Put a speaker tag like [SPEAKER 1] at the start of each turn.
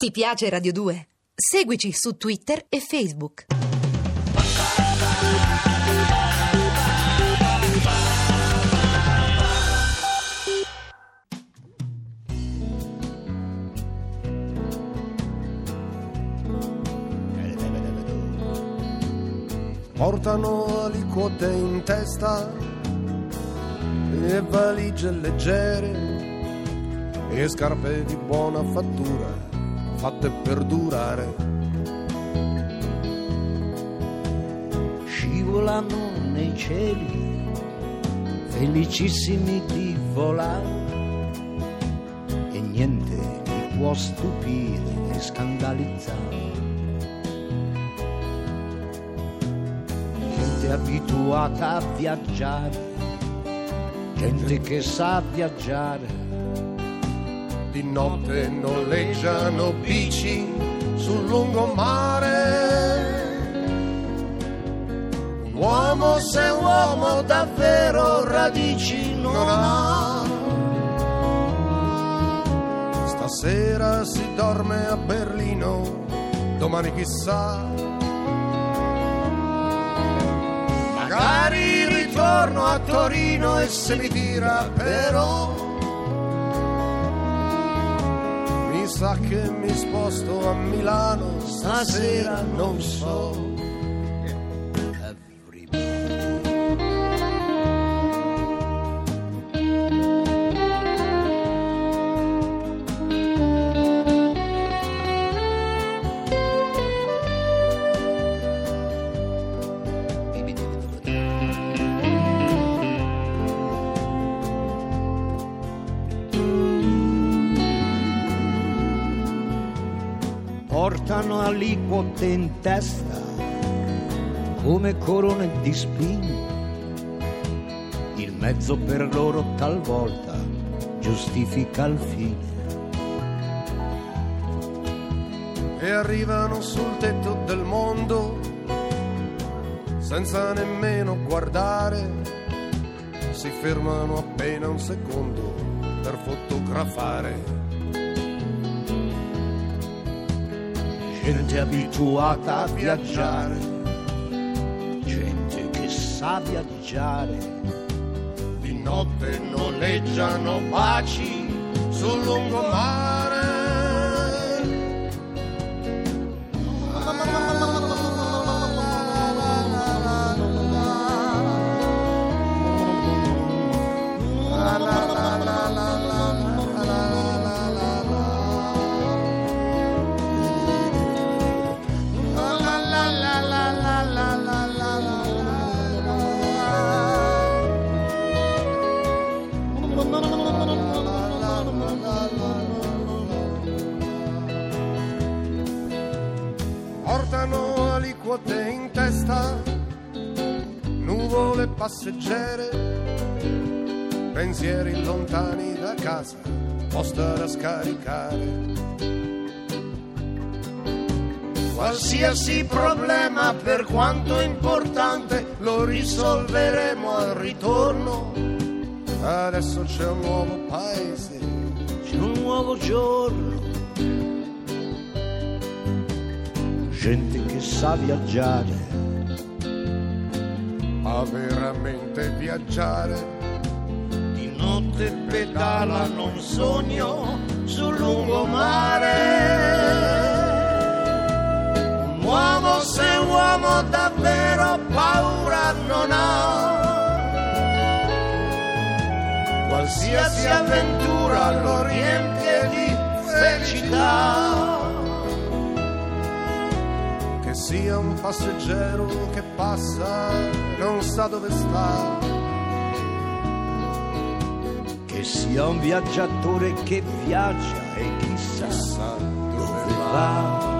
[SPEAKER 1] Ti piace Radio 2? Seguici su Twitter e Facebook.
[SPEAKER 2] Portano aliquote in testa e valigie leggere e scarpe di buona fattura fatte per durare.
[SPEAKER 3] Scivolano nei cieli, felicissimi di volare, e niente li può stupire e scandalizzare. Gente abituata a viaggiare, gente che sa viaggiare
[SPEAKER 2] di notte noleggiano bici sul lungomare. Un uomo se uomo davvero radici non ha. Stasera si dorme a Berlino, domani chissà. Magari ritorno a Torino e se mi tira però sa che mi sposto a Milano stasera non so
[SPEAKER 3] portano aliquote in testa come corone di spine. Il mezzo per loro talvolta giustifica il fine.
[SPEAKER 2] E arrivano sul tetto del mondo senza nemmeno guardare. Si fermano appena un secondo per fotografare
[SPEAKER 3] gente abituata a viaggiare, gente che sa viaggiare.
[SPEAKER 2] Di notte noleggiano baci sul lungomare. Portano aliquote in testa, nuvole passeggere, pensieri lontani da casa, posta da scaricare. Qualsiasi problema, per quanto importante, lo risolveremo al ritorno. Adesso c'è un nuovo paese,
[SPEAKER 3] nuovo giorno gente che sa viaggiare.
[SPEAKER 2] A veramente viaggiare.
[SPEAKER 3] Di notte pedalano un sogno sul lungomare. Un uomo se uomo davvero paura non ha. Qualsiasi avventura lo riempie di felicità
[SPEAKER 2] che sia un passeggero che passa, non sa dove sta.
[SPEAKER 3] Che sia un viaggiatore che viaggia e chissà, chissà dove va.